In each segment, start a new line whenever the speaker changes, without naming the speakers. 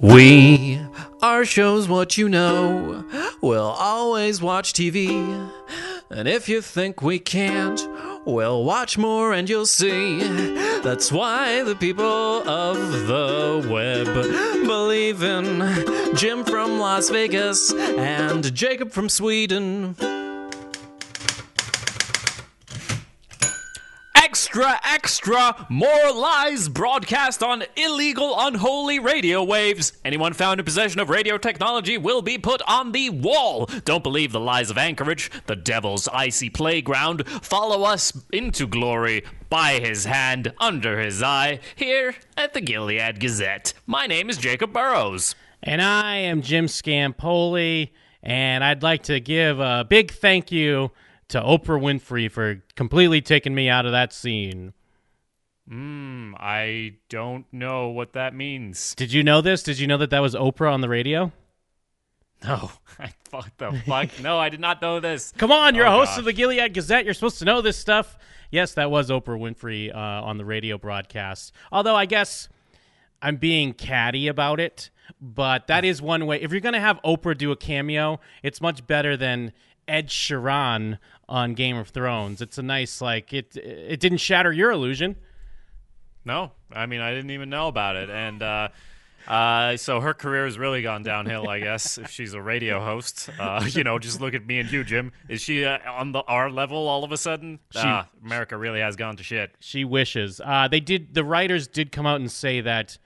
We are shows what you know. We'll always watch TV. And if you think we can't, we'll watch more and you'll see. That's why the people of the web believe in Jim from Las Vegas and Jacob from Sweden. Extra, extra, more lies broadcast on illegal, unholy radio waves. Anyone found in possession of radio technology will be put on the wall. Don't believe the lies of Anchorage, the devil's icy playground. Follow us into glory by his hand, under his eye, here at the Gilead Gazette. My name is Jacob Burrows.
And I am Jim Scampoli, and I'd like to give a big thank you to Oprah Winfrey for completely taking me out of that scene.
Hmm, I don't know what that means.
Did you know this? Did you know that that was Oprah on the radio?
No, I what the fuck? no, I did not know this.
Come on, you're
Oh,
a host
gosh.
of the Gilead Gazette. You're supposed to know this stuff. Yes, that was Oprah Winfrey uh, on the radio broadcast. Although I guess I'm being catty about it, but that is one way. If you're going to have Oprah do a cameo, it's much better than Ed Sheeran on Game of Thrones. It's a nice like it. It didn't shatter your illusion.
No, I mean I didn't even know about it, and uh, uh, so her career has really gone downhill. I guess if she's a radio host, uh, you know, just look at me and you, Jim. Is she uh, on the R level all of a sudden? Ah, America really has gone to shit.
She wishes. Uh, they did. The writers did come out and say that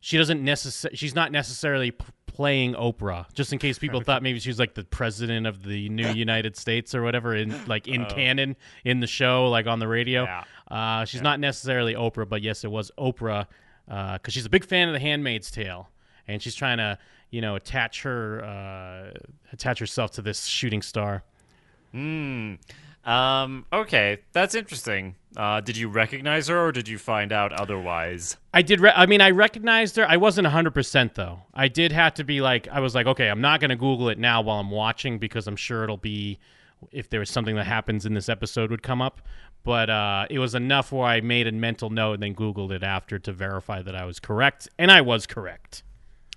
she doesn't necessarily. She's not necessarily p- playing Oprah. Just in case people thought maybe she was like the president of the new United States or whatever in like in canon in the show, like on the radio.
Oh. Yeah.
Uh, she's not necessarily Oprah, but yes, it was Oprah because she's a big fan of The Handmaid's Tale, and she's trying to you know attach her uh, attach herself to this shooting star.
Hmm. Um. Okay, that's interesting. Uh, did you recognize her, or did you find out otherwise?
I did. Re- I mean, I recognized her. I wasn't hundred percent though. I did have to be like, I was like, okay, I'm not going to Google it now while I'm watching because I'm sure it'll be if there was something that happens in this episode would come up. But uh, it was enough where I made a mental note and then Googled it after to verify that I was correct, and I was correct.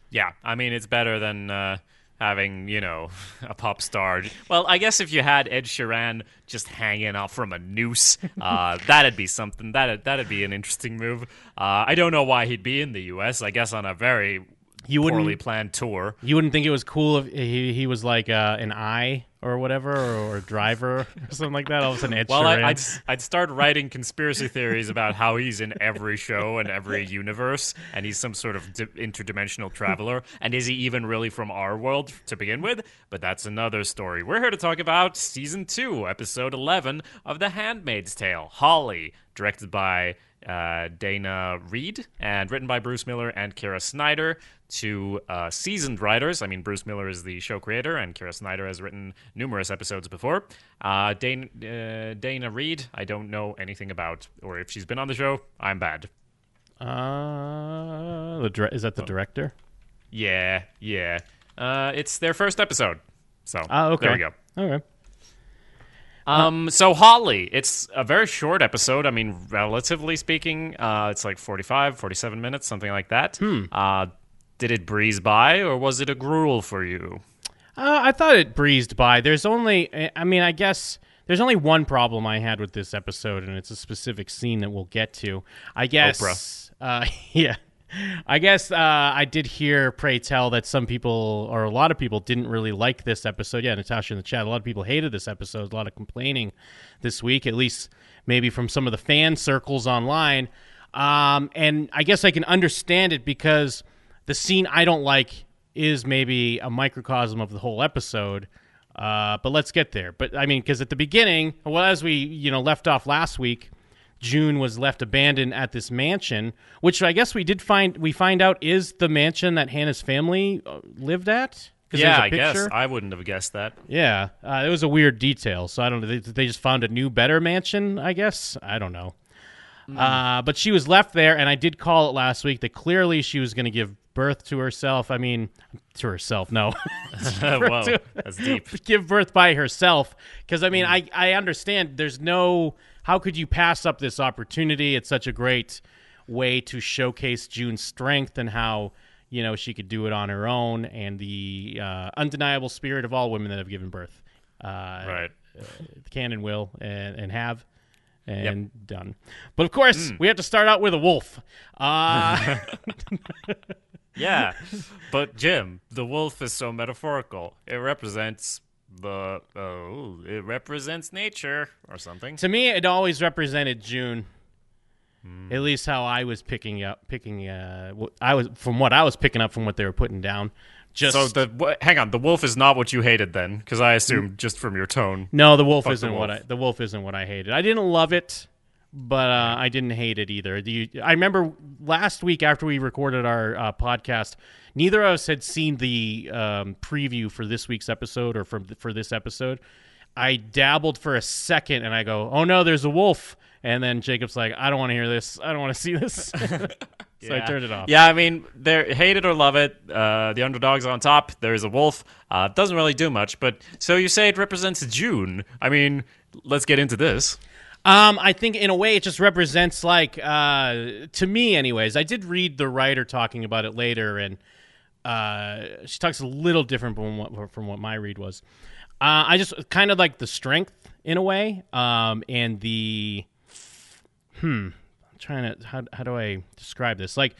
Yeah, I mean it's better than uh, having you know a pop star. Well, I guess if you had Ed Sheeran just hanging out from a noose, uh, that'd be something. That that'd be an interesting move. Uh, I don't know why he'd be in the U.S. I guess on a very
You wouldn't-
poorly planned tour.
You wouldn't think it was cool if he, he was like uh, an eye or whatever, or, driver or something like that. All of a sudden, Ed
Well, I, I'd, I'd start writing conspiracy theories about how he's in every show and every universe, and he's some sort of di- interdimensional traveler. And is he even really from our world to begin with? But that's another story. We're here to talk about season two, episode eleven of The Handmaid's Tale. Holly, directed by uh, Daina Reid and written by Bruce Miller and Kira Snyder. Two uh, seasoned writers. I mean, Bruce Miller is the show creator, and Kira Snyder has written numerous episodes before. Uh, Dana, uh, Daina Reid, I don't know anything about, or if she's been on the show, I'm bad.
uh, the dire- is that the director?
Yeah, yeah. Uh, it's their first episode. So,
Oh, okay.
there we go.
Okay.
Um, so Holly, it's a very short episode. I mean, relatively speaking, uh, it's like 45, 47 minutes, something like that. Uh, did it breeze by, or was it a gruel for you?
Uh, I thought it breezed by. There's only, I mean, I guess there's only one problem I had with this episode, and it's a specific scene that we'll get to. I guess, uh, yeah, I guess uh, I did hear Pray Tell that some people, or a lot of people, didn't really like this episode. Yeah, Natasha in the chat, a lot of people hated this episode. A lot of complaining this week, at least maybe from some of the fan circles online. Um, and I guess I can understand it because the scene I don't like is maybe a microcosm of the whole episode. Uh, but let's get there. But I mean, because at the beginning, well, as we you know left off last week, June was left abandoned at this mansion, which I guess we did find we find out is the mansion that Hannah's family uh, lived at.
Yeah, I guess. I wouldn't have guessed that.
Yeah, uh, it was a weird detail. So I don't know. They, they just found a new, better mansion. I guess I don't know. Uh, but she was left there, and I did call it last week that clearly she was going to give birth to herself. I mean, to herself, no,
Whoa, that's deep.
give birth by herself. Because I mean, I I understand. There's no how could you pass up this opportunity? It's such a great way to showcase June's strength and how you know she could do it on her own, and the uh, undeniable spirit of all women that have given birth. Uh,
right.
Uh, can and will and, and have and yep. done. But of course, mm. we have to start out with a wolf. Uh,
yeah, but Jim, the wolf is so metaphorical. It represents the oh, it represents nature or something.
To me, it always represented June. Mm. At least how I was picking up, picking. Uh, I was from what I was picking up from what they were putting down. Just
so the hang on, the wolf is not what you hated then, because I assumed just from your tone.
No, the wolf isn't the wolf. what I. The wolf isn't what I hated. I didn't love it, but uh, I didn't hate it either. The, I remember last week after we recorded our uh, podcast, neither of us had seen the um, preview for this week's episode or for for this episode. I dabbled for a second, and I go, "Oh no, there's a wolf!" And then Jacob's like, "I don't want to hear this. I don't want to see this." So yeah. I turned it off.
Yeah, I mean, they hate it or love it. Uh, the underdog's on top. There's a wolf. Uh, doesn't really do much, but so you say it represents June. I mean, let's get into this.
Um, I think in a way it just represents like uh, to me, anyways. I did read the writer talking about it later, and uh, she talks a little different from what from what my read was. Uh, I just kind of like the strength in a way, um, and the hmm I'm trying to how how do I describe this? Like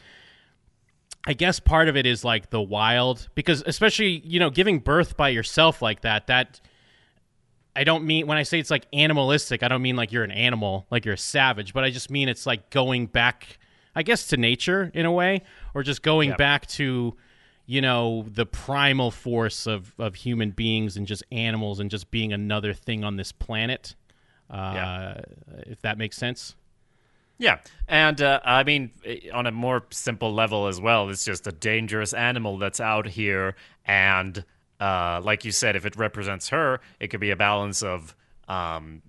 I guess part of it is like the wild because especially, you know, giving birth by yourself like that, that I don't mean when I say it's like animalistic, I don't mean like you're an animal, like you're a savage, but I just mean it's like going back I guess to nature in a way or just going yep. back to you know the primal force of of human beings and just animals and just being another thing on this planet. Uh, yeah. if that makes sense.
Yeah, and uh, I mean, on a more simple level as well, it's just a dangerous animal that's out here, and uh, like you said, if it represents her, it could be a balance of um,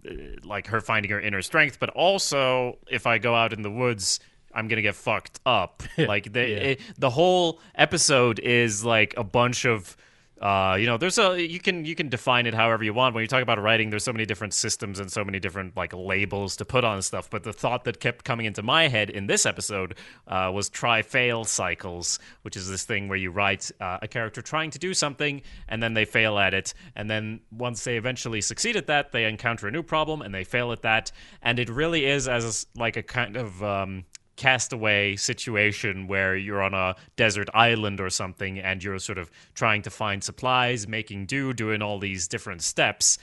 like her finding her inner strength, but also if I go out in the woods, I'm gonna get fucked up. like the yeah. it, the whole episode is like a bunch of uh, you know, there's a you can you can define it however you want. When you talk about writing, there's so many different systems and so many different like labels to put on stuff. But the thought that kept coming into my head in this episode uh, was try fail cycles, which is this thing where you write uh, a character trying to do something and then they fail at it, and then once they eventually succeed at that, they encounter a new problem and they fail at that, and it really is as like a kind of um, castaway situation where you're on a desert island or something and you're sort of trying to find supplies, making do, doing all these different steps.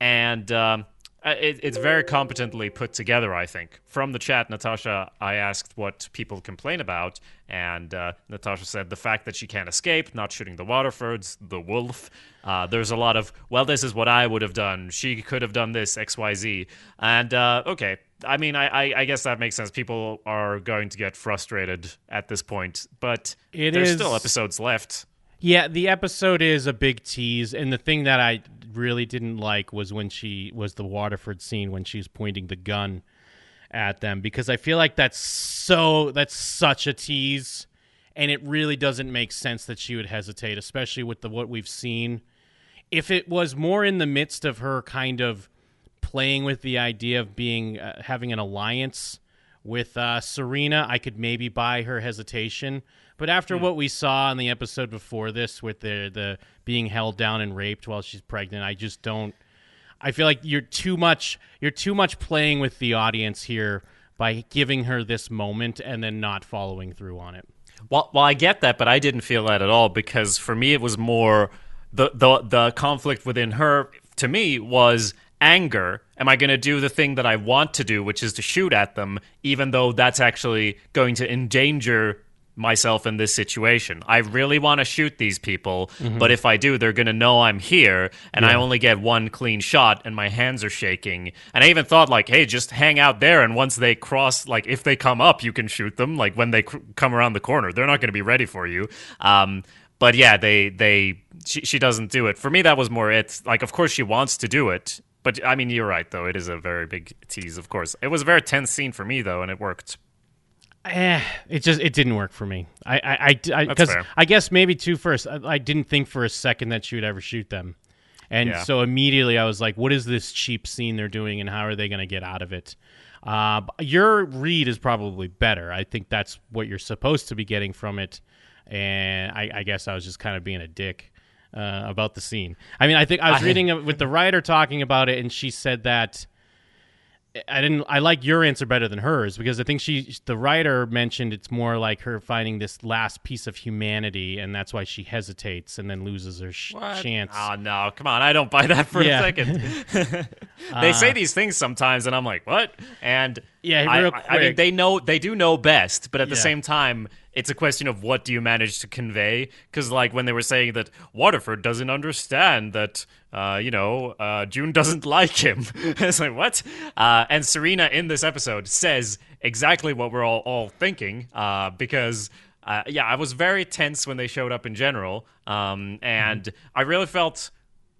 And um, it, it's very competently put together, I think. From the chat, Natasha, I asked what people complain about, and uh, Natasha said the fact that she can't escape, not shooting the Waterfords, the wolf. Uh, there's a lot of, well, this is what I would have done. She could have done this, XYZ. And uh, okay, I mean, I, I, I, guess that makes sense. People are going to get frustrated at this point, but it there's is, still episodes left.
Yeah, the episode is a big tease, and the thing that I really didn't like was when she was the Waterford scene when she's pointing the gun at them because I feel like that's so that's such a tease, and it really doesn't make sense that she would hesitate, especially with the what we've seen. If it was more in the midst of her kind of playing with the idea of being uh, having an alliance with uh, Serena, I could maybe buy her hesitation. But after mm. what we saw in the episode before this, with the the being held down and raped while she's pregnant, I just don't. I feel like you're too much. You're too much playing with the audience here by giving her this moment and then not following through on it.
Well, well, I get that, but I didn't feel that at all because for me it was more the the the conflict within her. To me, was anger am I going to do the thing that I want to do, which is to shoot at them, even though that's actually going to endanger myself in this situation. I really want to shoot these people, mm-hmm. but if I do, they're going to know I'm here and yeah. I only get one clean shot and my hands are shaking. And I even thought like, hey, just hang out there and once they cross like if they come up, you can shoot them like when they cr- come around the corner. They're not going to be ready for you. Um, but yeah, they they she, she doesn't do it. For me that was more it. Like of course she wants to do it but I mean, you're right, though. It is a very big tease, of course. It was a very tense scene for me, though, and it worked.
Eh, it just it didn't work for me. I I because I, I, I, guess maybe too first. I, I, didn't think for a second that she would ever shoot them, and yeah. so immediately I was like, "What is this cheap scene they're doing, and how are they going to get out of it?" Uh, your read is probably better. I think that's what you're supposed to be getting from it. and I, I guess I was just kind of being a dick uh, about the scene. I mean, I think I was reading with the writer talking about it, and she said that I didn't. I like your answer better than hers because I think she, the writer, mentioned it's more like her finding this last piece of humanity, and that's why she hesitates and then loses her sh- chance.
Oh no, come on! I don't buy that for yeah. a second. they uh, say these things sometimes, and I'm like, what? And
yeah,
I. I mean, they know they do know best, but at the same time, it's a question of what do you manage to convey. Because like when they were saying that Waterford doesn't understand that, uh, you know, uh, June doesn't like him. it's like what? Uh, and Serena in this episode says exactly what we're all all thinking. Uh, because. Uh, yeah, I was very tense when they showed up in general, um, and mm-hmm. I really felt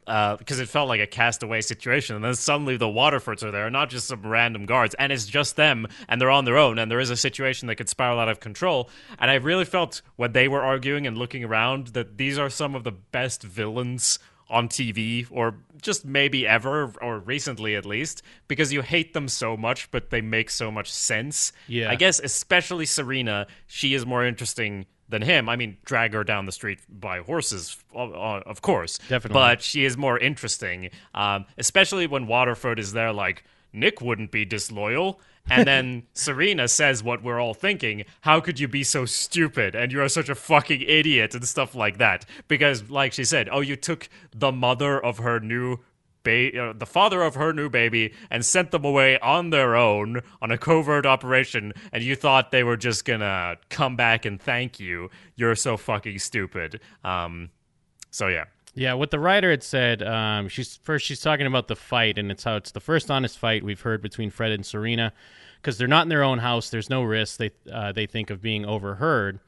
because uh, it felt like a castaway situation. And then suddenly the Waterfords are there, not just some random guards, and it's just them, and they're on their own, and there is a situation that could spiral out of control. And I really felt when they were arguing and looking around that these are some of the best villains on TV, or just maybe ever, or recently at least, because you hate them so much, but they make so much sense.
Yeah.
I guess especially Serena, she is more interesting than him. I mean, drag her down the street by horses, of course.
Definitely.
But she is more interesting, um, especially when Waterford is there, like, Nick wouldn't be disloyal. And then Serena says what we're all thinking. How could you be so stupid? And you're such a fucking idiot and stuff like that. Because, like she said, oh, you took the mother of her new ba- uh, the father of her new baby and sent them away on their own on a covert operation, and you thought they were just gonna come back and thank you. You're so fucking stupid. Um, so yeah.
Yeah, what the writer had said, um, she's first she's talking about the fight, and it's how it's the first honest fight we've heard between Fred and Serena, because they're not in their own house. There's no risk. They uh, they think of being overheard.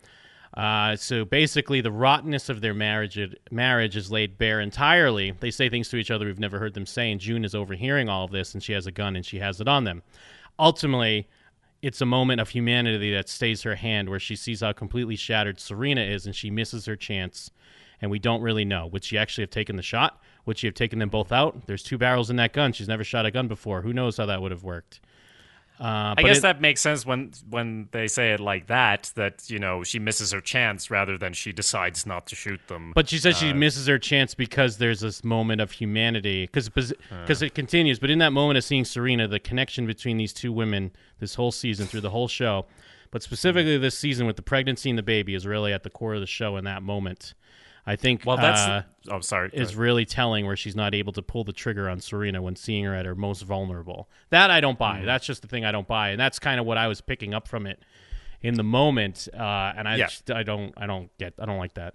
Uh, so basically, the rottenness of their marriage marriage is laid bare entirely. They say things to each other we've never heard them say, and June is overhearing all of this, and she has a gun and she has it on them. Ultimately, it's a moment of humanity that stays her hand, where she sees how completely shattered Serena is, and she misses her chance. And we don't really know. Would she actually have taken the shot? Would she have taken them both out? There's two barrels in that gun. She's never shot a gun before. Who knows how that would have worked?
Uh, I guess it, that makes sense when when they say it like that. That you know she misses her chance rather than she decides not to shoot them.
But she says uh, she misses her chance because there's this moment of humanity. Because because uh, it continues. But in that moment of seeing Serena, the connection between these two women this whole season through the whole show, but specifically this season with the pregnancy and the baby is really at the core of the show in that moment. I think
well, that's
uh,
oh sorry
is really telling where she's not able to pull the trigger on Serena when seeing her at her most vulnerable. That I don't buy. Mm. That's just the thing I don't buy, and that's kind of what I was picking up from it in the moment. Uh, and I yeah. just, I don't I don't get I don't like that.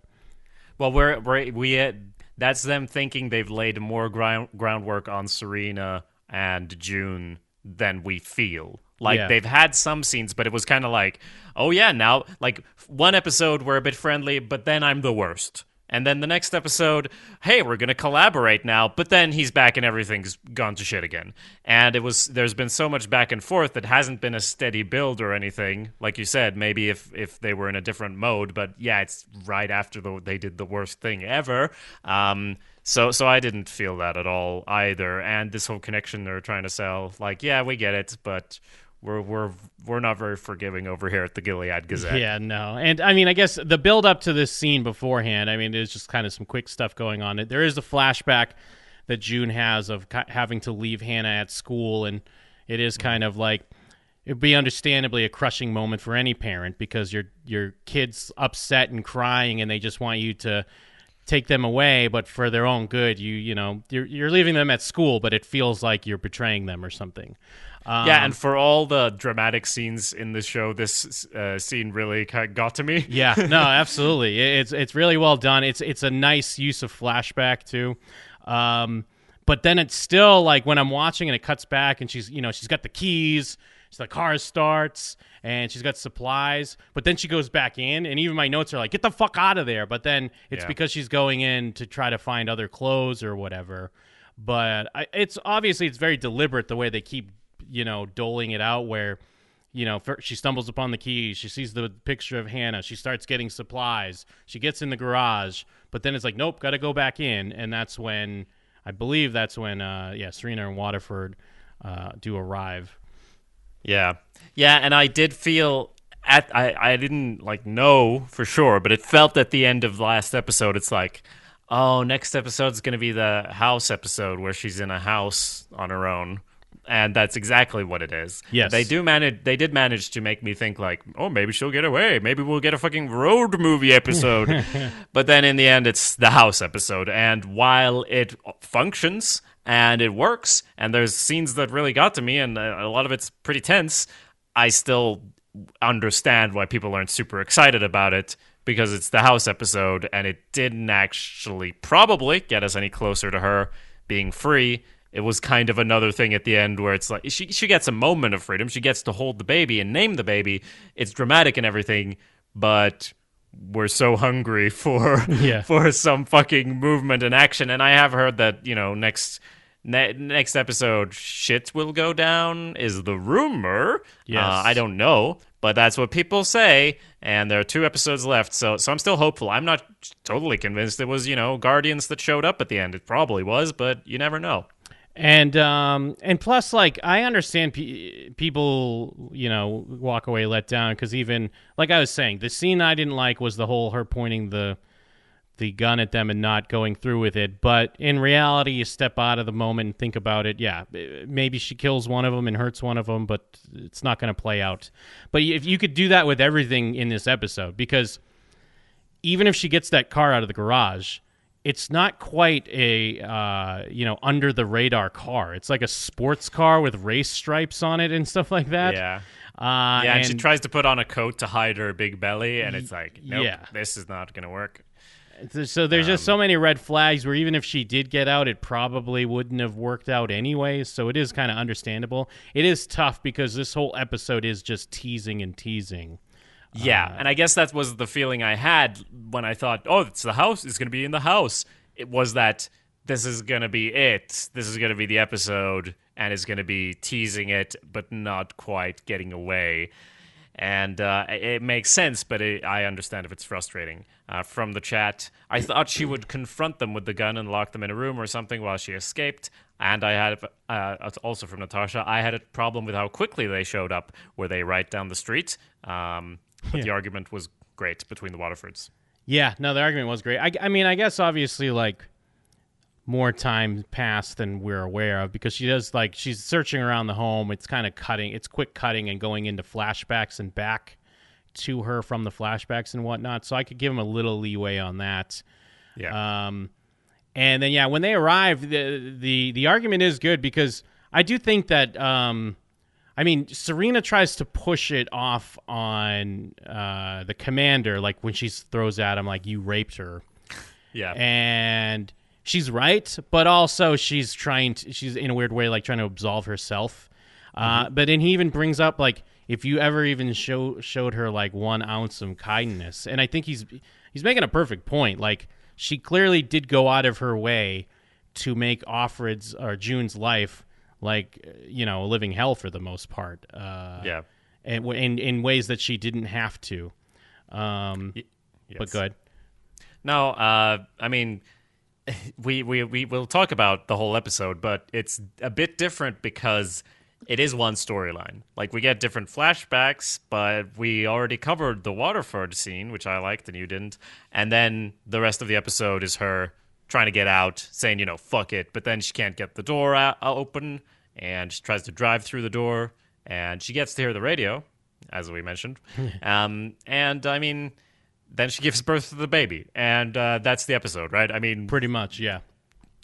Well, we're, we're we uh, that's them thinking they've laid more ground groundwork on Serena and June than we feel. Like yeah. they've had some scenes, but it was kind of like, oh yeah, now like one episode we're a bit friendly, but then I'm the worst. And then the next episode, hey, we're going to collaborate now, but then he's back and everything's gone to shit again. And it was there's been so much back and forth that hasn't been a steady build or anything. Like you said, maybe if if they were in a different mode, but yeah, it's right after the, they did the worst thing ever. Um, so so I didn't feel that at all either. And this whole connection they're trying to sell, like, yeah, we get it, but we're we're we're not very forgiving over here at the Gilead Gazette.
Yeah, no. And I mean, I guess the build up to this scene beforehand, I mean, there's just kind of some quick stuff going on. There is a flashback that June has of having to leave Hannah at school and it is kind of like it'd be understandably a crushing moment for any parent because your your kid's upset and crying and they just want you to take them away but for their own good you you know you're, you're leaving them at school but it feels like you're betraying them or something
um, yeah, and for all the dramatic scenes in the show, this uh, scene really kind of got to me.
yeah, no, absolutely. It's it's really well done. It's it's a nice use of flashback too. Um, but then it's still like when I'm watching and it cuts back and she's you know she's got the keys, the car starts and she's got supplies, but then she goes back in and even my notes are like get the fuck out of there. But then it's yeah. because she's going in to try to find other clothes or whatever. But I, it's obviously it's very deliberate the way they keep you know, doling it out where, you know, she stumbles upon the keys. She sees the picture of Hannah. She starts getting supplies. She gets in the garage, but then it's like, nope, got to go back in. And that's when, I believe that's when, uh, yeah, Serena and Waterford uh, do arrive.
Yeah. Yeah. And I did feel at I, I didn't like know for sure, but it felt at the end of last episode, it's like, oh, next episode's gonna be the house episode where she's in a house on her own. And that's exactly what it is.
Yes.
They do manage they did manage to make me think like, oh, maybe she'll get away. Maybe we'll get a fucking road movie episode. but then in the end it's the house episode. And while it functions and it works, and there's scenes that really got to me, and uh, a lot of it's pretty tense, I still understand why people aren't super excited about it because it's the house episode and it didn't actually probably get us any closer to her being free. It was kind of another thing at the end where it's like she she gets a moment of freedom. She gets to hold the baby and name the baby. It's dramatic and everything, but we're so hungry for
Yeah.
for some fucking movement and action. And I have heard that you know next ne- next episode shit will go down is the rumor.
Yes.
Uh, I don't know, but that's what people say. And there are two episodes left, so so I'm still hopeful. I'm not totally convinced it was you know Guardians that showed up at the end. It probably was, but you never know.
And um and plus like I understand pe- people you know walk away let down because even like I was saying the scene I didn't like was the whole her pointing the the gun at them and not going through with it. But in reality you step out of the moment and think about it. Yeah maybe she kills one of them and hurts one of them but it's not going to play out. But if you could do that with everything in this episode because even if she gets that car out of the garage, it's not quite a uh, you know under the radar car. It's like a sports car with race stripes on it and stuff like that.
Yeah.
Uh,
Yeah, and, she tries to put on a coat to hide her big belly, and it's like, nope,
yeah.
this is not going to work.
so there's just
Um,
so many red flags where even if she did get out, it probably wouldn't have worked out anyways. So it is kind of understandable. It is tough because this whole episode is just teasing and teasing.
Yeah, and I guess that was the feeling I had when I thought, oh, it's the house. It's going to be in the house. It was that this is going to be it. This is going to be the episode, and it's going to be teasing it, but not quite getting away. And uh, it it makes sense, but it, I understand if it's frustrating. Uh, from the chat, I thought she would confront them with the gun and lock them in a room or something while she escaped. And I had, uh, also from Natasha, I had a problem with how quickly they showed up. Were they right down the street? Um, but the argument was great between the Waterfords.
Yeah, no, the argument was great. I, I mean, I guess obviously like more time passed than we're aware of because she does like she's searching around the home. It's kind of cutting, it's quick cutting and going into flashbacks and back to her from the flashbacks and whatnot. So I could give him a little leeway on that.
Yeah.
Um, and then yeah, when they arrive, the the the argument is good because I do think that um, I mean Serena tries to push it off on uh, the commander, like when she throws at him like you raped her,
yeah.
and she's right, but also she's trying to she's in a weird way like trying to absolve herself. Uh, but then he even brings up like if you ever even show showed her like one ounce of kindness, and I think he's he's making a perfect point. Like she clearly did go out of her way to make Offred's or June's life like you know living hell for the most part. Uh,
yeah.
and in in ways that she didn't have to. Um,
Yes.
but good.
No, uh, I mean, we, we, we will talk about the whole episode, but it's a bit different because it is one storyline. Like, we get different flashbacks, but we already covered the Waterford scene, which I liked and you didn't. And then the rest of the episode is her trying to get out, saying, you know, fuck it. But then she can't get the door out, open, and she tries to drive through the door, and she gets to hear the radio, as we mentioned. um, and, I mean then she gives birth to the baby, and uh, that's the episode, right? I mean,
Pretty much, yeah.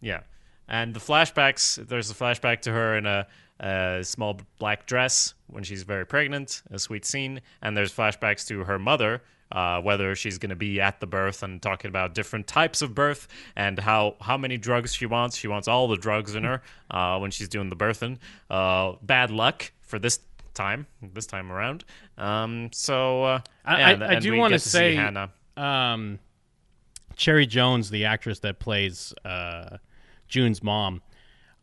yeah. And the flashbacks, there's a flashback to her in a, a small black dress when she's very pregnant, a sweet scene. And there's flashbacks to her mother, uh, whether she's going to be at the birth and talking about different types of birth and how, how many drugs she wants. She wants all the drugs in her uh, when she's doing the birthing. Uh, bad luck for this time, this time around. Um, so, uh,
I- I- I do wanna
get to
say-
Hannah.
um, Cherry Jones, the actress that plays uh, June's mom.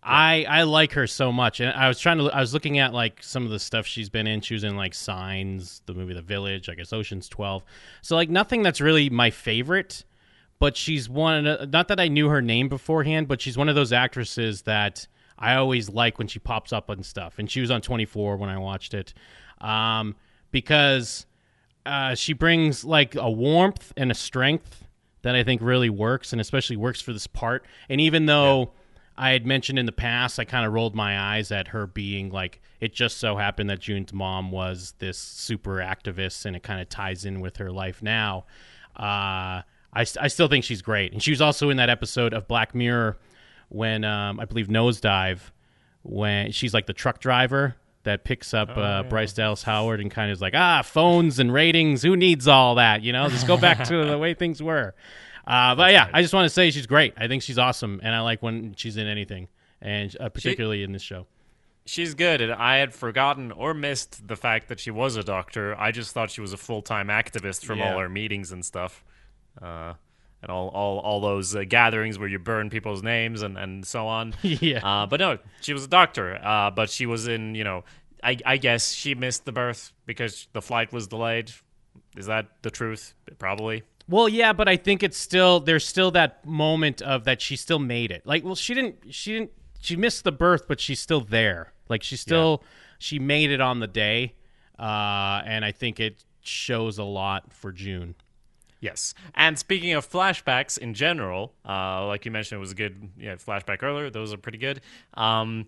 I I like her so much, and I was trying to. I was looking at like some of the stuff she's been in. She was in like Signs, the movie The Village, I guess Ocean's Twelve. So like nothing that's really my favorite, but she's one. Not that I knew her name beforehand, but she's one of those actresses that I always like when she pops up on stuff. And she was on Twenty Four when I watched it, um, because uh, she brings like a warmth and a strength that I think really works, and especially works for this part. And even though. I had mentioned in the past, I kind of rolled my eyes at her being like, it just so happened that June's mom was this super activist, and it kind of ties in with her life now. Uh, I, I still think she's great, and she was also in that episode of Black Mirror when um, I believe Nosedive, when she's like the truck driver that picks up oh, uh, yeah. Bryce Dallas Howard and kind of is like, ah, phones and ratings. Who needs all that? You know, just go back to the way things were. Uh, but yeah. I just want to say she's great. I think she's awesome, and I like when she's in anything, and uh, particularly she, in this show.
She's good, and I had forgotten or missed the fact that she was a doctor. I just thought she was a full time activist from yeah. all our meetings and stuff. Uh, and all all, all those uh, gatherings where you burn people's names and, and so on.
yeah.
Uh, but no, she was a doctor. Uh, but she was in, you know, I, I guess she missed the birth because the flight was delayed. Is that the truth? Probably.
Well, yeah, but I think it's still there's still that moment of that she still made it. Like, well, she didn't she didn't she missed the birth, but she's still there. Like she still yeah. she made it on the day, uh, and I think it shows a lot for June.
Yes. And speaking of flashbacks in general, uh, like you mentioned, it was a good yeah, flashback earlier. Those are pretty good. Um,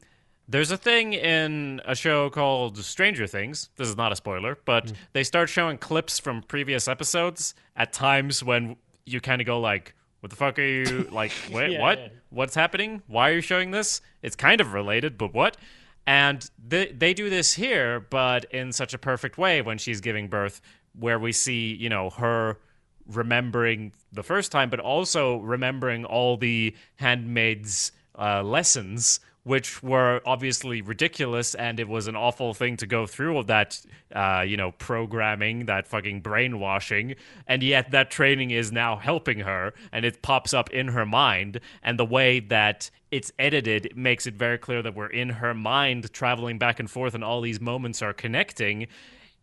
there's a thing in a show called Stranger Things. This is not a spoiler, but mm. they start showing clips from previous episodes at times when you kind of go like, "What the fuck are you like? Wait, yeah, what? Yeah. What's happening? Why are you showing this? It's kind of related, but what?" And they they do this here, but in such a perfect way when she's giving birth, where we see you know her remembering the first time, but also remembering all the handmaids' uh, lessons, which were obviously ridiculous, and it was an awful thing to go through all that, uh, you know, programming, that fucking brainwashing, and yet that training is now helping her, and it pops up in her mind, and the way that it's edited makes it very clear that we're in her mind, traveling back and forth, and all these moments are connecting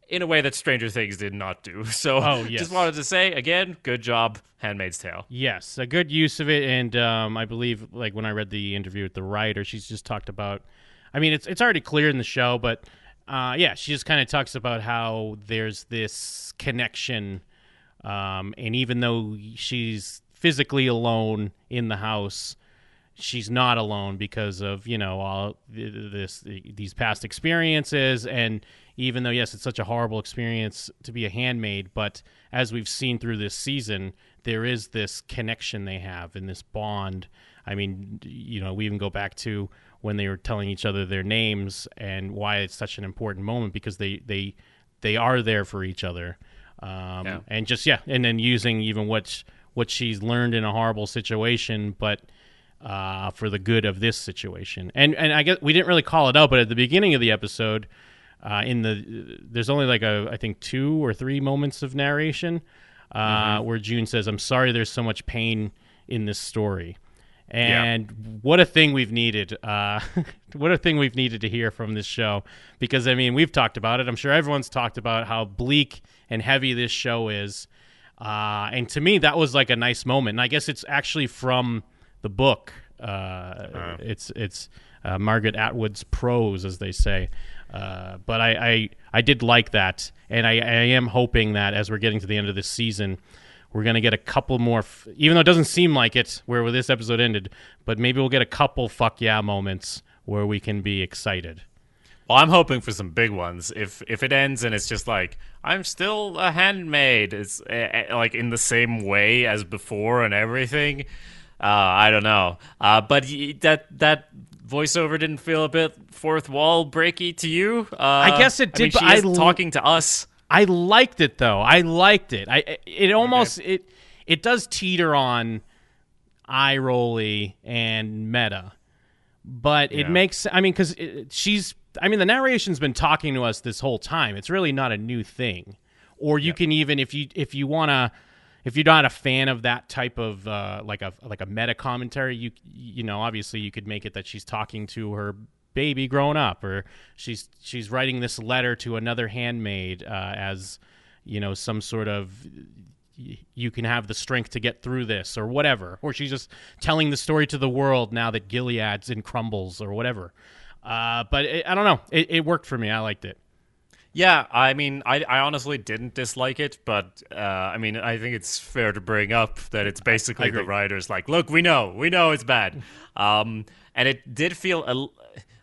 in a way that Stranger Things did not do. So, oh, yes. just wanted to say again, good job, Handmaid's Tale.
Yes, a good use of it, and um, I believe, like when I read the interview with the writer, she's just talked about. I mean, it's it's already clear in the show, but uh, yeah, she just kind of talks about how there's this connection, um, and even though she's physically alone in the house, she's not alone because of you know all this these past experiences and even though yes it's such a horrible experience to be a handmaid but as we've seen through this season there is this connection they have and this bond i mean you know we even go back to when they were telling each other their names and why it's such an important moment because they they they are there for each other um, yeah. and just yeah and then using even what what she's learned in a horrible situation but uh, for the good of this situation. And and I guess we didn't really call it out, but at the beginning of the episode, uh, in the there's only like a I think two or three moments of narration uh, mm-hmm. where June says, "I'm sorry, there's so much pain in this story." And yeah. what a thing we've needed. Uh, what a thing we've needed to hear from this show. Because, I mean, we've talked about it. I'm sure everyone's talked about how bleak and heavy this show is. Uh, and to me, that was like a nice moment. And I guess it's actually from the book. Uh, uh-huh. It's it's uh, Margaret Atwood's prose, as they say. Uh, but I, I, I did like that, and I, I am hoping that as we're getting to the end of this season, we're gonna get a couple more. F- even though it doesn't seem like it, where this episode ended, but maybe we'll get a couple fuck yeah moments where we can be excited.
Well, I'm hoping for some big ones. If if it ends and it's just like I'm still a handmaid, it's uh, like in the same way as before and everything. Uh, I don't know. Uh, but that that voiceover didn't feel a bit fourth wall breaky to you. Uh,
I guess it did.
I mean, is talking to us.
I liked it though. I liked it. I it almost okay. it it does teeter on eye rolly and meta, but it makes. I mean, because she's. I mean, the narration's been talking to us this whole time. It's really not a new thing. Or you yeah. can even if you if you want to if you're not a fan of that type of uh, like a like a meta commentary, you you know obviously you could make it that she's talking to her baby growing up, or she's she's writing this letter to another handmaid uh, as you know some sort of you can have the strength to get through this or whatever. Or she's just telling the story to the world now that gilead's in crumbles or whatever. Uh, but it, i don't know. It, it worked for me. I liked it
Yeah, I mean, I, I honestly didn't dislike it, but uh, I mean, I think it's fair to bring up that it's basically the writers like, look, we know, we know it's bad, um, and it did feel, a,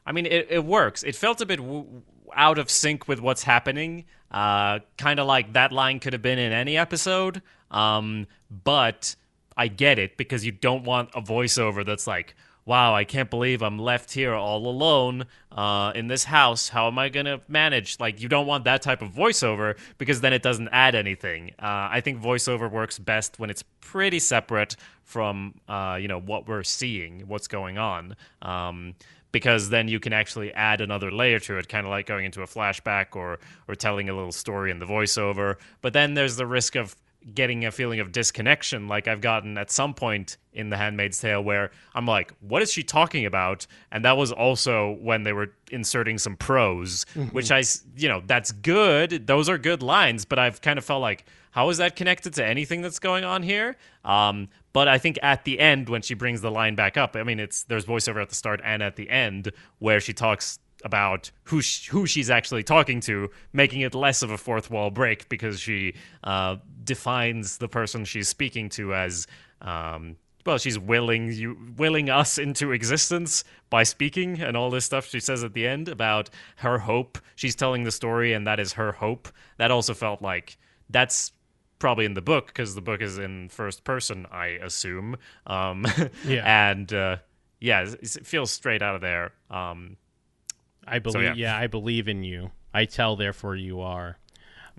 I mean, it, it works. It felt a bit w- out of sync with what's happening, uh, kind of like that line could have been in any episode, um, but I get it because you don't want a voiceover that's like wow, I can't believe I'm left here all alone uh, in this house. How am I going to manage? Like, you don't want that type of voiceover because then it doesn't add anything. Uh, I think voiceover works best when it's pretty separate from, uh, you know, what we're seeing, what's going on. Um, because then you can actually add another layer to it, kind of like going into a flashback or or telling a little story in the voiceover. But then there's the risk of getting a feeling of disconnection like I've gotten at some point in The Handmaid's Tale where I'm like, what is she talking about? And that was also when they were inserting some prose, mm-hmm. which I, you know, that's good. Those are good lines, but I've kind of felt like, how is that connected to anything that's going on here? Um, but I think at the end, when she brings the line back up, I mean, it's there's voiceover at the start and at the end where she talks about who sh- who she's actually talking to, making it less of a fourth wall break because she uh, defines the person she's speaking to as. Um, well, she's willing you willing us into existence by speaking and all this stuff she says at the end about her hope. She's telling the story, and that is her hope. That also felt like that's probably in the book because the book is in first person, I assume. Um, yeah, and uh, yeah, it feels straight out of there. Um,
I believe. So, yeah. yeah. I believe in you. I tell, therefore you are.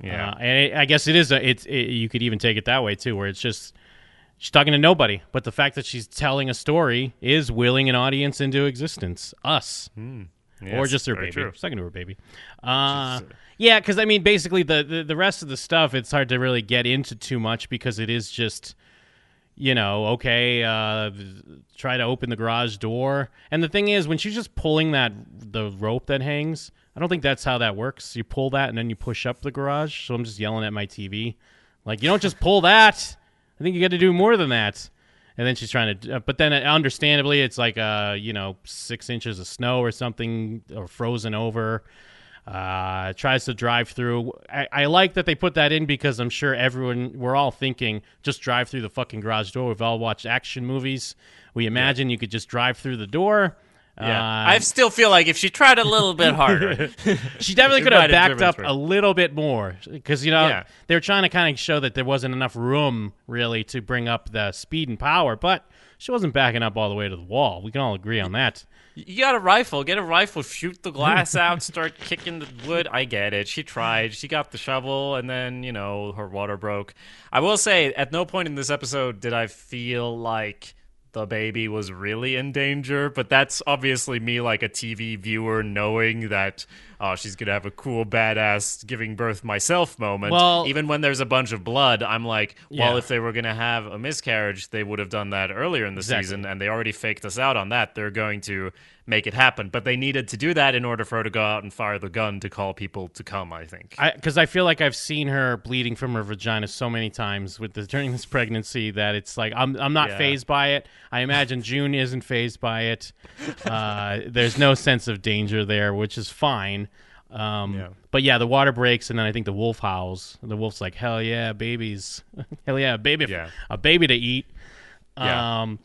Yeah, uh, and it, I guess it is. A, it's. It, you could even take it that way too, where it's just she's talking to nobody, but the fact that she's telling a story is willing an audience into existence, us, mm. yes, or just her baby. True. talking to her baby. Uh, yeah, because I mean, basically the, the the rest of the stuff, it's hard to really get into too much because it is just you know, okay, uh, try to open the garage door. And the thing is, when she's just pulling that the rope that hangs, I don't think that's how that works. You pull that and then you push up the garage. So I'm just yelling at my TV, like, you don't just pull that. I think you got to do more than that. And then she's trying to, uh, but then understandably, it's like, uh, you know, six inches of snow or something, or frozen over. Uh, tries to drive through. I, I, like that they put that in because I'm sure everyone, we're all thinking, just drive through the fucking garage door. We've all watched action movies. We imagine yeah. you could just drive through the door.
Yeah. Uh, I still feel like if she tried a little bit harder,
she definitely could have backed up through. a little bit more because you know yeah. they were trying to kind of show that there wasn't enough room really to bring up the speed and power, but she wasn't backing up all the way to the wall. We can all agree on that.
You got a rifle. Get a rifle. Shoot the glass out. Start kicking the wood. I get it. She tried. She got the shovel, and then you know her water broke. I will say, at no point in this episode did I feel like the baby was really in danger, but that's obviously me like a TV viewer knowing that oh she's gonna have a cool badass giving birth myself moment. Well, even when there's a bunch of blood, I'm like, well, yeah. if they were gonna have a miscarriage, they would have done that earlier in the exactly. season, and they already faked us out on that. They're going to make it happen. But they needed to do that in order for her to go out and fire the gun to call people to come. I think
because I, I, feel like I've seen her bleeding from her vagina so many times with the, during this pregnancy that it's like I'm I'm not yeah. fazed by it. I imagine June isn't fazed by it. Uh, there's no sense of danger there, which is fine. Um, yeah. But yeah, the water breaks, and then I think the wolf howls. The wolf's like, "Hell yeah, babies! Hell yeah, baby! Yeah. A baby to eat." Yeah. Um,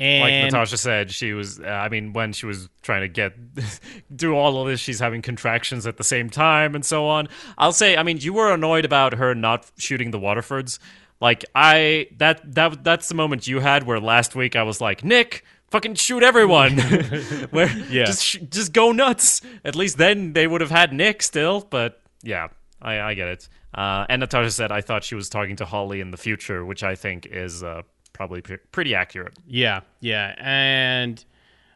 and
like Natasha said, she was. Uh, I mean, when she was trying to get do all of this, she's having contractions at the same time and so on. I'll say, I mean, you were annoyed about her not shooting the Waterfords. Like I that that that's the moment you had where last week I was like, Nick, fucking shoot everyone. where yeah. just just go nuts. At least then they would have had Nick still. But yeah, I I get it. Uh, and Natasha said I thought she was talking to Holly in the future, which I think is. Uh, probably pre- pretty accurate.
Yeah, yeah, and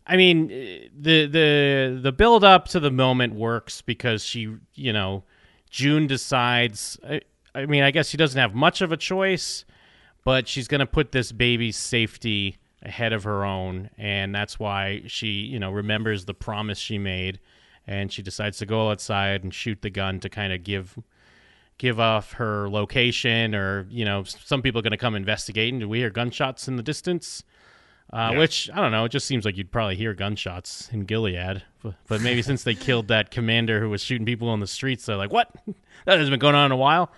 I mean the the the build up to the moment works because she, you know, June decides. I, I mean, I guess she doesn't have much of a choice, but she's going to put this baby's safety ahead of her own, and that's why she, you know, remembers the promise she made, and she decides to go outside and shoot the gun to kind of give give off her location or you know some people are going to come investigate and do we hear gunshots in the distance Uh,
Yeah.
Which I don't know. It just seems like you'd probably hear gunshots in Gilead, but, but maybe since they killed that commander who was shooting people on the streets, they're like, "What? that hasn't been going on in a while."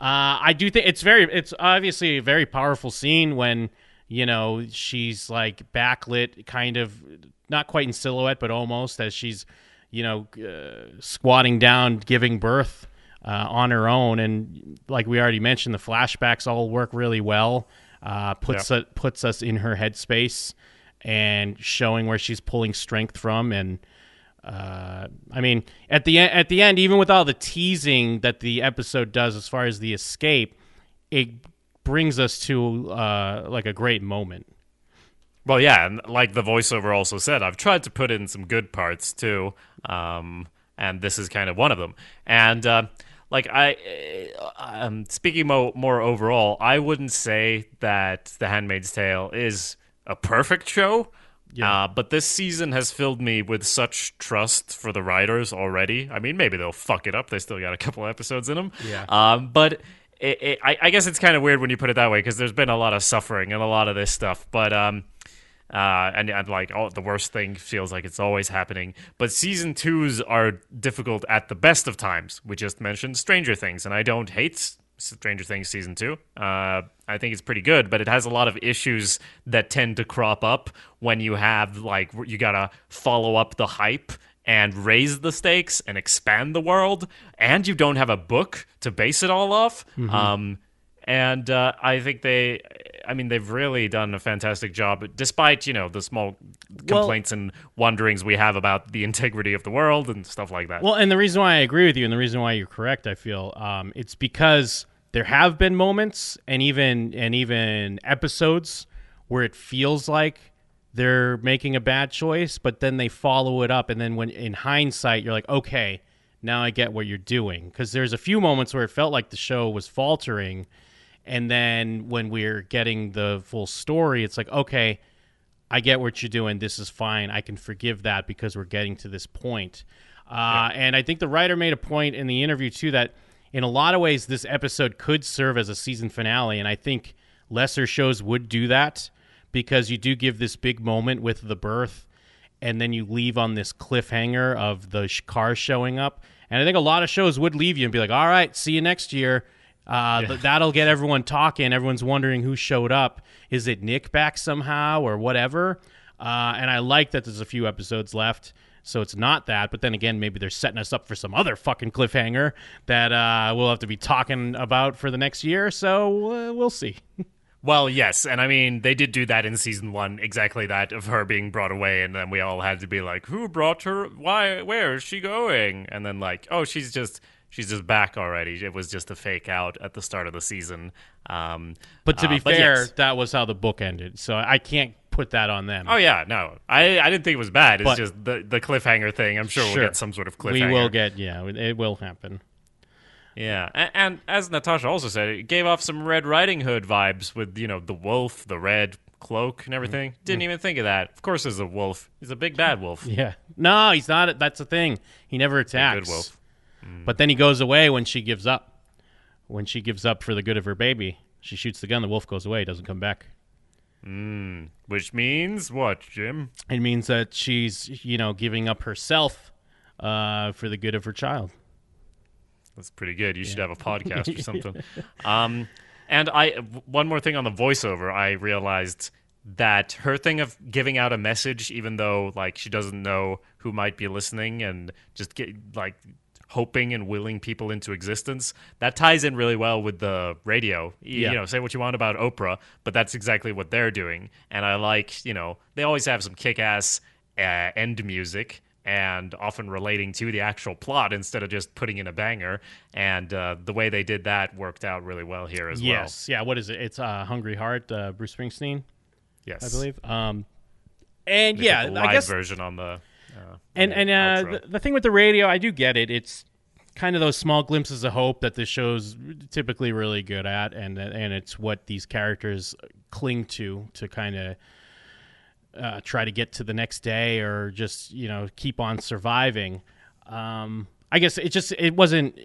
Uh, I do think it's very, it's obviously a very powerful scene when you know she's like backlit, kind of not quite in silhouette, but almost as she's you know uh, squatting down, giving birth uh, on her own, and like we already mentioned, the flashbacks all work really well. Uh, puts it puts us in her headspace and showing where she's pulling strength from and uh, I mean, at the at the end, even with all the teasing that the episode does as far as the escape, it brings us to uh, like a great moment.
Well, yeah, and like the voiceover also said, I've tried to put in some good parts too, um, and this is kind of one of them. And uh, like I, uh, um, speaking mo- more overall, I wouldn't say that The Handmaid's Tale is a perfect show.
Yeah.
Uh, but this season has filled me with such trust for the writers already. I mean, maybe they'll fuck it up. They still got a couple episodes in them.
Yeah.
Um, but it, it, I, I guess it's kind of weird when you put it that way because there's been a lot of suffering and a lot of this stuff. But um, uh, and, and like the worst thing feels like it's always happening. But season twos are difficult at the best of times. We just mentioned Stranger Things, and I don't hate Stranger Things season two. Uh, I think it's pretty good, but it has a lot of issues that tend to crop up when you have like you gotta follow up the hype and raise the stakes and expand the world, and you don't have a book to base it all off. Um, and uh, I think they, I mean, they've really done a fantastic job, despite you know the small complaints and wonderings we have about the integrity of the world and stuff like that.
Well, and the reason why I agree with you, and the reason why you're correct, I feel, um, it's because there have been moments and even and even episodes where it feels like they're making a bad choice, but then they follow it up, and then when in hindsight you're like, okay, now I get what you're doing, because there's a few moments where it felt like the show was faltering, and then when we're getting the full story, it's like, okay, I get what you're doing. This is fine. I can forgive that because we're getting to this point. Uh, And I think the writer made a point in the interview too that in a lot of ways this episode could serve as a season finale, and I think lesser shows would do that because you do give this big moment with the birth, and then you leave on this cliffhanger of the sh- car showing up. And I think a lot of shows would leave you and be like, "All right, see you next year." Uh, th- that'll get everyone talking. Everyone's wondering who showed up. Is it Nick back somehow or whatever? Uh, and I like that there's a few episodes left, so it's not that. But then again, maybe they're setting us up for some other fucking cliffhanger that uh, we'll have to be talking about for the next year. So uh, we'll see.
Well, yes, and I mean they did do that in season one, exactly that of her being brought away, and then we all had to be like, "Who brought her? Why? Where is she going?" And then like, "Oh, she's just she's just back already. It was just a fake out at the start of the season." Um,
But to
uh,
be fair,
yes.
that was how the book ended, so I can't put that on them.
Oh yeah, no, I I didn't think it was bad. It's
But-
just the the cliffhanger thing. I'm sure,
Sure.
we'll get some sort of cliffhanger.
we will get yeah, it will happen.
Yeah, and, and as Natasha also said, it gave off some Red Riding Hood vibes with you know the wolf, the red cloak, and everything.
Mm-hmm.
Didn't even think of that. Of course, there's a wolf. He's a big bad wolf.
Yeah, no, he's not. That's the thing. He never attacks.
Good wolf.
But then he goes away when she gives up. When she gives up for the good of her baby, she shoots the gun. The wolf goes away. Doesn't come back.
Which means what, Jim?
It means that she's you know giving up herself uh, for the good of her child.
That's pretty good. You should have a podcast or something. Um, and I one more thing on the voiceover. I realized that her thing of giving out a message, even though like she doesn't know who might be listening, and just get like hoping and willing people into existence, that ties in really well with the radio. Y-
Yeah.
You know, say what you want about Oprah, but that's exactly what they're doing. And I like, you know, they always have some kick-ass uh, end music and often relating to the actual plot instead of just putting in a banger. And uh, the way they did that worked out really well here as well.
Yes, yeah. What is it? It's uh, Hungry Heart, uh, Bruce Springsteen.
Yes,
I believe. Um, and
They
yeah,
put the
I
live
guess
version on the uh,
and
on
and
the
uh, the, the thing with the radio, I do get it. It's kind of those small glimpses of hope that the show's typically really good at, and and it's what these characters cling to to kind of uh, try to get to the next day or just you know keep on surviving. Um, I guess it just it wasn't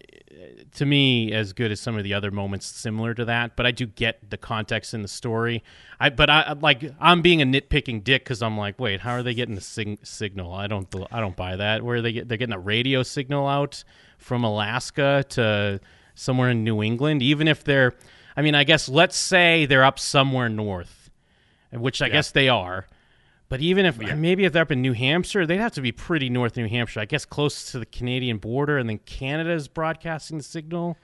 to me as good as some of the other moments similar to that. But I do get the context in the story. I but I like I'm being a nitpicking dick because I'm like, wait, how are they getting the sig- signal? I don't I don't buy that. Where they get they're getting a radio signal out from Alaska to somewhere in New England, even if they're. I mean, I guess let's say they're up somewhere north, which I yeah. guess they are. But even if yeah. maybe if they're up in New Hampshire, they'd have to be pretty north New Hampshire. I guess close to the Canadian border, and then Canada is broadcasting the signal.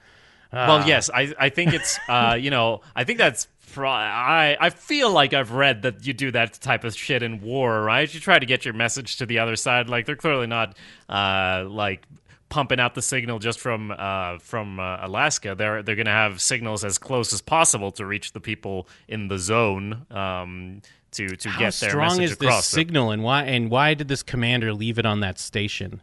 Uh, well, yes, I I think it's uh, you know I think that's I I feel like I've read that you do that type of shit in war, right? You try to get your message to the other side. Like they're clearly not uh, like pumping out the signal just from uh, from uh, Alaska. They're they're going to have signals as close as possible to reach the people in the zone. Um, to to
How
get their
strong
is
this signal, and why and why did this commander leave it on that station?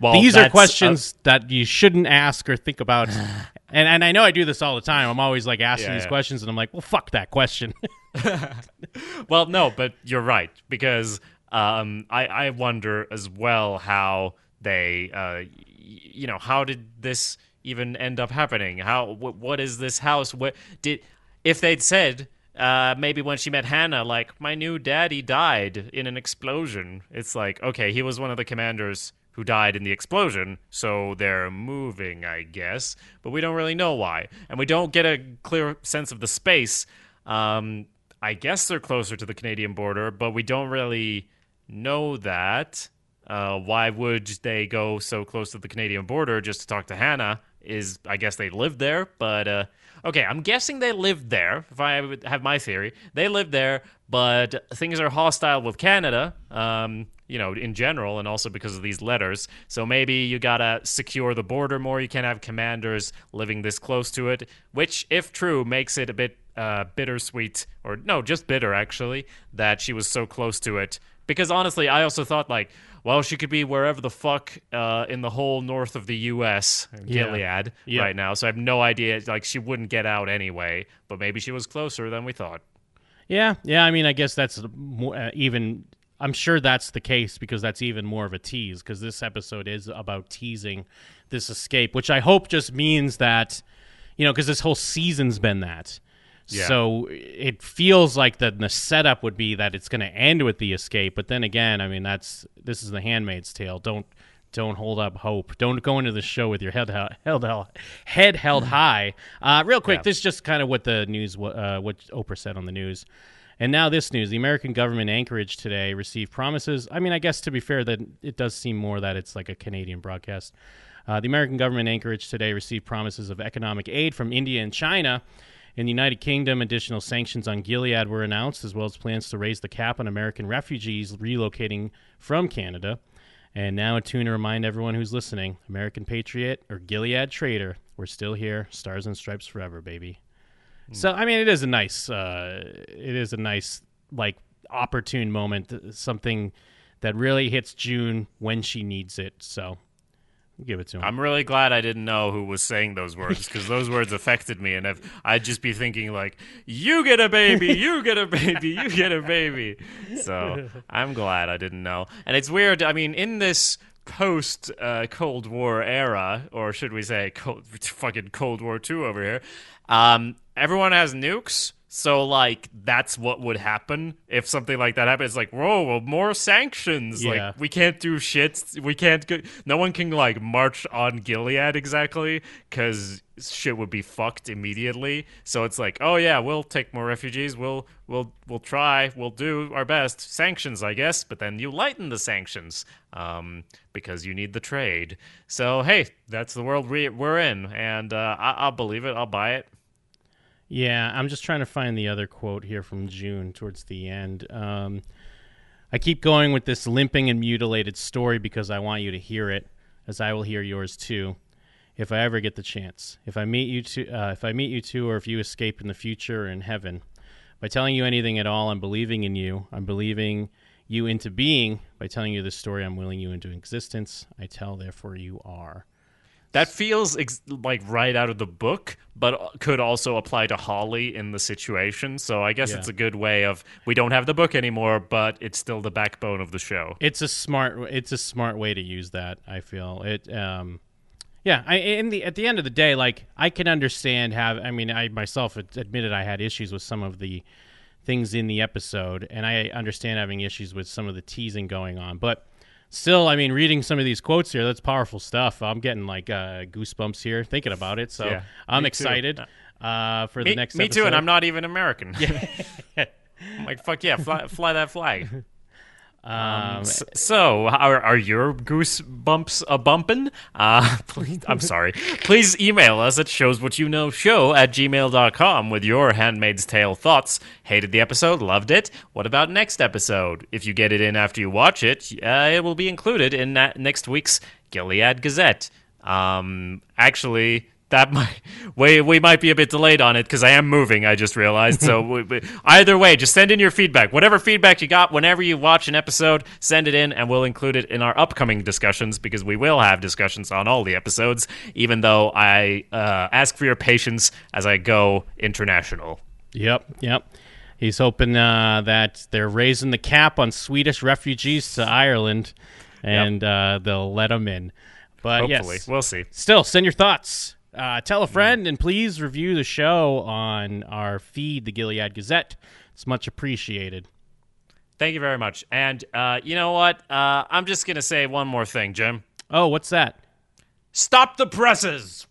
Well,
these are questions that you shouldn't ask or think about. and and I know I do this all the time. I'm always like asking yeah, these yeah. questions, and I'm like, well, fuck that question.
well, no, but you're right because um, I I wonder as well how they uh, you know how did this even end up happening? How what, what is this house? What did if they'd said uh, maybe when she met Hannah, like, my new daddy died in an explosion. It's like, okay, he was one of the commanders who died in the explosion, so they're moving, I guess. But we don't really know why. And we don't get a clear sense of the space. Um, I guess they're closer to the Canadian border, but we don't really know that. Uh, why would they go so close to the Canadian border just to talk to Hannah? Is I guess they lived there, but uh, okay, I'm guessing they lived there. If I have my theory, they lived there, but things are hostile with Canada. Um, you know, in general, and also because of these letters. So maybe you gotta secure the border more. You can't have commanders living this close to it, which, if true, makes it a bit uh, bittersweet, or no, just bitter actually, that she was so close to it. Because honestly, I also thought like, well, she could be wherever the fuck uh, in the whole north of the U.S., Gilead, yeah. Yeah. right now. So I have no idea. Like, she wouldn't get out anyway, but maybe she was closer than we thought.
Yeah, yeah. I mean, I guess that's more, uh, even. I'm sure that's the case because that's even more of a tease because this episode is about teasing this escape, which I hope just means that, you know, because this whole season's been that. Yeah. So it feels like the, the setup would be that it's going to end with the escape, but then again, I mean that's this is the Handmaid's Tale. Don't don't hold up hope. Don't go into the show with your head held, held, head held high. Uh, real quick, yeah. this is just kind of what the news, uh, what Oprah said on the news. And now this news: the American government Anchorage today received promises. I mean, I guess to be fair, that it does seem more that it's like a Canadian broadcast. Uh, the American government Anchorage today received promises of economic aid from India and China in the United Kingdom, additional sanctions on Gilead were announced, as well as plans to raise the cap on American refugees relocating from Canada. And now, a tune to remind everyone who's listening American Patriot or Gilead Traitor, we're still here. Stars and stripes forever, baby. Mm. So, I mean, it is a nice, uh, it is a nice, like, opportune moment, something that really hits June when she needs it. So, Give it to him.
I'm really glad I didn't know who was saying those words because those words affected me, and if I'd just be thinking like, "You get a baby, you get a baby, you get a baby." So I'm glad I didn't know. And it's weird. I mean, in this post uh, Cold War era, or should we say, cold, fucking Cold War Two over here, um, everyone has nukes. So like that's what would happen if something like that happens. It's like, whoa, well, more sanctions. Yeah. Like we can't do shit. We can't. Go- no one can like march on Gilead exactly because shit would be fucked immediately. So it's like, oh yeah, we'll take more refugees. We'll we'll we'll try. We'll do our best. Sanctions, I guess. But then you lighten the sanctions um, because you need the trade. So hey, that's the world we, we're in, and uh, I- I'll believe it. I'll buy it.
Yeah, I'm just trying to find the other quote here from June towards the end. Um, I keep going with this limping and mutilated story because I want you to hear it, as I will hear yours too, if I ever get the chance. If I meet you to, uh, if I meet you two, or if you escape in the future or in heaven, by telling you anything at all, I'm believing in you. I'm believing you into being. By telling you this story, I'm willing you into existence. I tell, therefore, you are.
That feels ex- like right out of the book, but could also apply to Holly in the situation. So I guess yeah. it's a good way of we don't have the book anymore, but it's still the backbone of the show.
It's a smart it's a smart way to use that. I feel it. Um, Yeah, I in the at the end of the day, like I can understand have I mean I myself admitted I had issues with some of the things in the episode, and I understand having issues with some of the teasing going on, but still, I mean, reading some of these quotes here, that's powerful stuff. I'm getting like uh, goosebumps here thinking about it, so yeah, I'm excited uh, for
me,
the next.
Me
episode.
too, and I'm not even American. I'm like fuck yeah, fly, fly that flag. Um, so, are, are your goosebumps a bumpin'? Uh, please, I'm sorry. Please email us at showswhatyouKnow show at gmail.com with your Handmaid's Tale thoughts. Hated the episode, loved it. What about next episode? If you get it in after you watch it, uh, it will be included in next week's Gilead Gazette. Um, actually, that might we we might be a bit delayed on it because I am moving. I just realized. So we, we, either way, just send in your feedback. Whatever feedback you got, whenever you watch an episode, send it in, and we'll include it in our upcoming discussions because we will have discussions on all the episodes. Even though I uh, ask for your patience as I go international.
Yep, yep. He's hoping uh, that they're raising the cap on Swedish refugees to Ireland, and yep. uh, they'll let them in. But
Hopefully.
yes,
we'll see.
Still, send your thoughts uh, tell a friend and please review the show on our feed, the Gilead Gazette. It's much appreciated.
Thank you very much. And uh, you know what? Uh, I'm just going to say one more thing, Jim.
Oh, what's that?
Stop the presses!